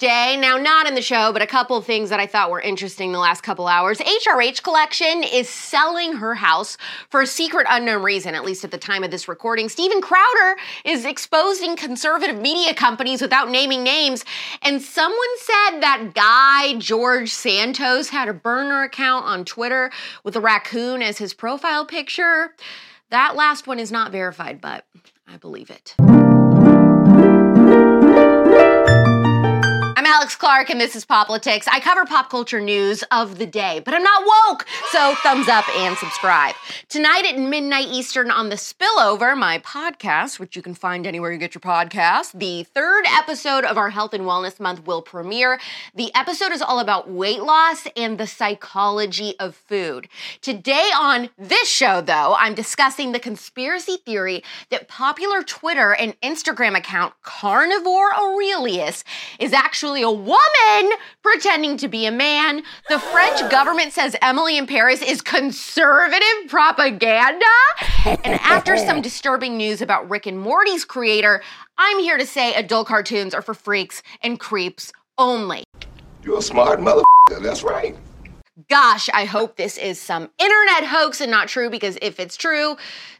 Wednesday. Now, not in the show, but a couple things that I thought were interesting the last couple hours. HRH Collection is selling her house for a secret unknown reason, at least at the time of this recording. Steven Crowder is exposing conservative media companies without naming names. And someone said that guy, George Santos, had a burner account on Twitter with a raccoon as his profile picture. That last one is not verified, but I believe it. Alex Clark, and this is Poplitics. I cover pop culture news of the day, but I'm not woke, so thumbs up and subscribe. Tonight at midnight Eastern on The Spillover, my podcast, which you can find anywhere you get your podcast, the third episode of our Health and Wellness Month will premiere. The episode is all about weight loss and the psychology of food. Today on this show, though, I'm discussing the conspiracy theory that popular Twitter and Instagram account Carnivore Aurelius is actually a woman pretending to be a man. The French government says Emily in Paris is conservative propaganda. And after some disturbing news about Rick and Morty's creator, I'm here to say adult cartoons are for freaks and creeps only. You're a smart mother. That's right. Gosh, I hope this is some internet hoax and not true because if it's true,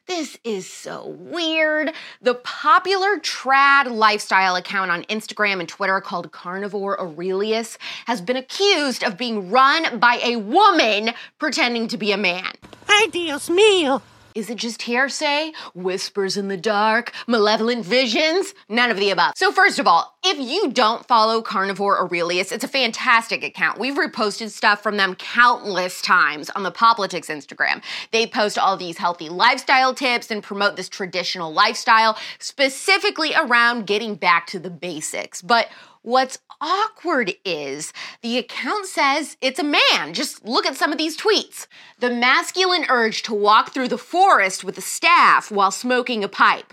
this is so weird. The popular trad lifestyle account on Instagram and Twitter called Carnivore Aurelius has been accused of being run by a woman pretending to be a man. Ay, Dios mío. Is it just hearsay? Whispers in the dark? Malevolent visions? None of the above. So, first of all, if you don't follow Carnivore Aurelius, it's a fantastic account. We've reposted stuff from them countless times on the Poplitics Instagram. They post all these healthy lifestyle tips and promote this traditional lifestyle, specifically around getting back to the basics. But What's awkward is the account says it's a man. Just look at some of these tweets. The masculine urge to walk through the forest with a staff while smoking a pipe.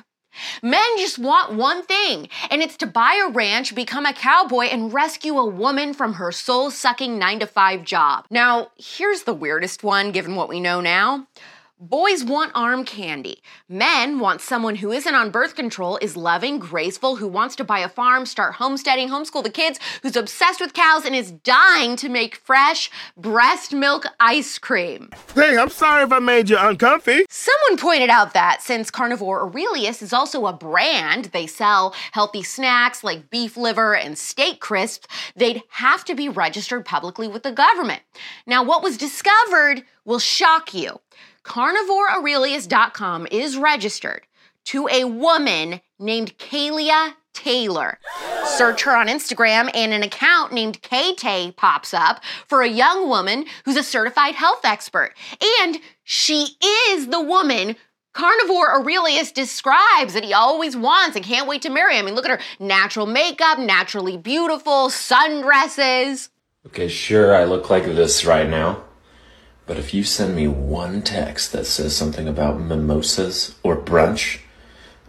Men just want one thing, and it's to buy a ranch, become a cowboy, and rescue a woman from her soul sucking 9 to 5 job. Now, here's the weirdest one given what we know now. Boys want arm candy. Men want someone who isn't on birth control, is loving, graceful, who wants to buy a farm, start homesteading, homeschool the kids, who's obsessed with cows, and is dying to make fresh breast milk ice cream. Hey, I'm sorry if I made you uncomfy. Someone pointed out that since Carnivore Aurelius is also a brand, they sell healthy snacks like beef liver and steak crisps, they'd have to be registered publicly with the government. Now, what was discovered will shock you carnivoreaurelius.com is registered to a woman named Kalia Taylor. Search her on Instagram, and an account named KT pops up for a young woman who's a certified health expert. And she is the woman Carnivore Aurelius describes that he always wants and can't wait to marry. I mean, look at her natural makeup, naturally beautiful, sundresses. Okay, sure, I look like this right now. But if you send me one text that says something about mimosas or brunch,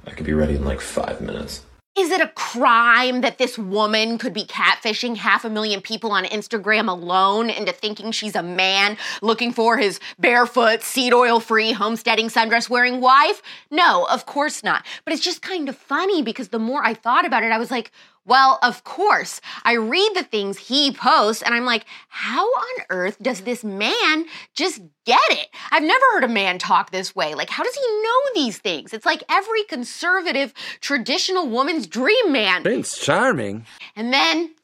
I could be ready in like five minutes. Is it a crime that this woman could be catfishing half a million people on Instagram alone into thinking she's a man looking for his barefoot, seed oil free, homesteading, sundress wearing wife? No, of course not. But it's just kind of funny because the more I thought about it, I was like, well, of course. I read the things he posts and I'm like, how on earth does this man just get it? I've never heard a man talk this way. Like, how does he know these things? It's like every conservative, traditional woman's dream man. Prince Charming. And then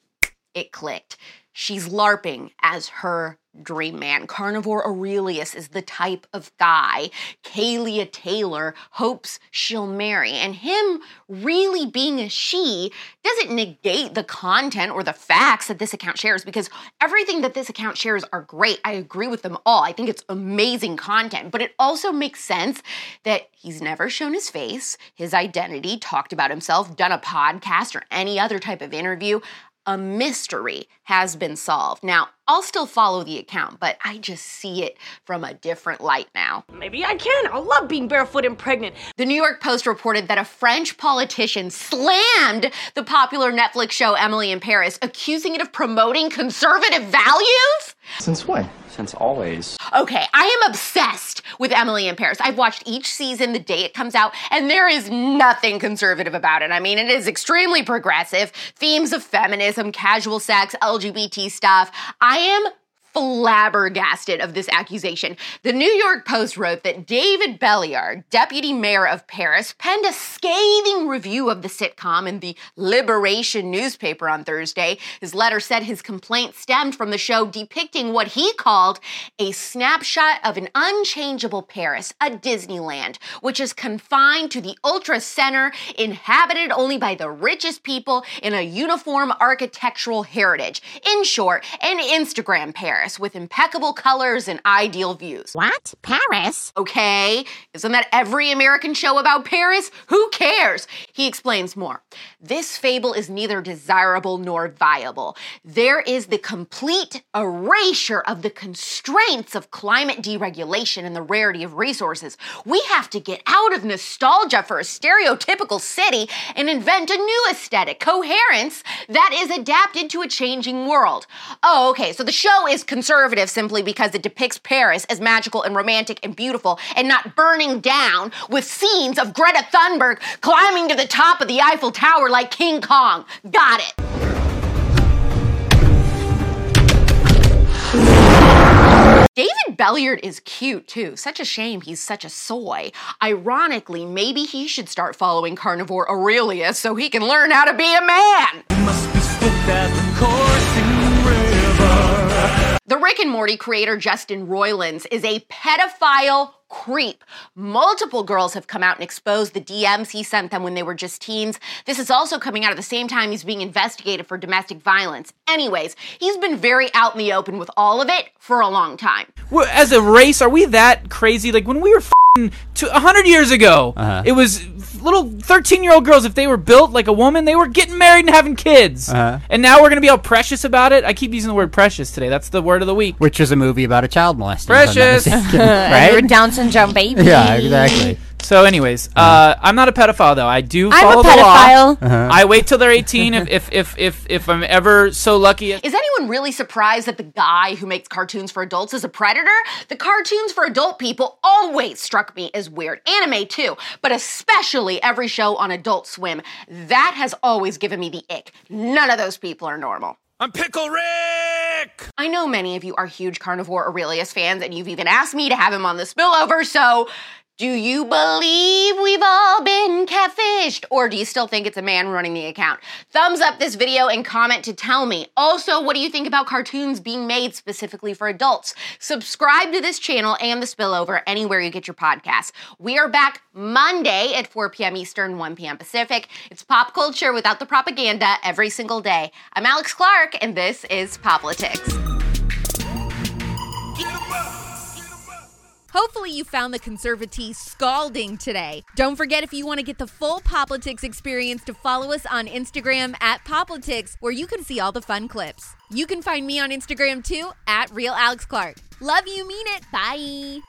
it clicked. She's LARPing as her dream man. Carnivore Aurelius is the type of guy Kalia Taylor hopes she'll marry. And him really being a she doesn't negate the content or the facts that this account shares because everything that this account shares are great. I agree with them all. I think it's amazing content, but it also makes sense that he's never shown his face, his identity, talked about himself, done a podcast or any other type of interview a mystery has been solved. Now, I'll still follow the account, but I just see it from a different light now. Maybe I can. I love being barefoot and pregnant. The New York Post reported that a French politician slammed the popular Netflix show Emily in Paris, accusing it of promoting conservative values. Since when? Since always. Okay, I am obsessed with Emily in Paris. I've watched each season the day it comes out, and there is nothing conservative about it. I mean, it is extremely progressive. Themes of feminism, casual sex, LGBT stuff. I am flabbergasted of this accusation. The New York Post wrote that David Belliard, deputy mayor of Paris, penned a scathing review of the sitcom in the Liberation newspaper on Thursday. His letter said his complaint stemmed from the show depicting what he called a snapshot of an unchangeable Paris, a Disneyland, which is confined to the ultra center, inhabited only by the richest people in a uniform architectural heritage. In short, an Instagram Paris with impeccable colors and ideal views. What? Paris? Okay, isn't that every American show about Paris? Who cares? He explains more. This fable is neither desirable nor viable. There is the complete erasure of the constraints of climate deregulation and the rarity of resources. We have to get out of nostalgia for a stereotypical city and invent a new aesthetic, coherence that is adapted to a changing world. Oh, okay, so the show is conservative simply because it depicts Paris as magical and romantic and beautiful and not burning down with scenes of Greta Thunberg climbing to the top of the Eiffel Tower like King Kong. Got it. David Belliard is cute too. Such a shame he's such a soy. Ironically, maybe he should start following carnivore Aurelius so he can learn how to be a man. The and Morty creator Justin Roiland is a pedophile creep. Multiple girls have come out and exposed the DMs he sent them when they were just teens. This is also coming out at the same time he's being investigated for domestic violence. Anyways, he's been very out in the open with all of it for a long time. We're- As a race, are we that crazy? Like when we were f***ing to 100 years ago, Uh-huh. it was little 13 year old girls, if they were built like a woman, they were getting married and having kids. Uh-huh. And now we're going to be all precious about it. I keep using the word precious today. That's the word of the week. Which is a movie about a child molesting. Precious. if I'm not mistaken, And right? Down syndrome baby. Yeah, exactly. So, anyways, uh, I'm not a pedophile though. I do I'm follow a the law. pedophile. Uh-huh. I wait till they're 18 if, if, if, if, if I'm ever so lucky. Is anyone really surprised that the guy who makes cartoons for adults is a predator? The cartoons for adult people always struck me as weird. Anime too, but especially every show on Adult Swim. That has always given me the ick. None of those people are normal. I'm Pickle Rick! I know many of you are huge carnivore Aurelius fans, and you've even asked me to have him on the spillover, so do you believe we've all been catfished? Or do you still think it's a man running the account? Thumbs up this video and comment to tell me. Also, what do you think about cartoons being made specifically for adults? Subscribe to this channel and the spillover anywhere you get your podcasts. We are back Monday at 4 p.m. Eastern, 1 p.m. Pacific. It's pop culture without the propaganda every single day. I'm Alex Clark, and this is Poplitics. Hopefully, you found the conservatee scalding today. Don't forget, if you want to get the full Poplitics experience, to follow us on Instagram at Poplitics, where you can see all the fun clips. You can find me on Instagram too at Real Alex Clark. Love you, mean it. Bye.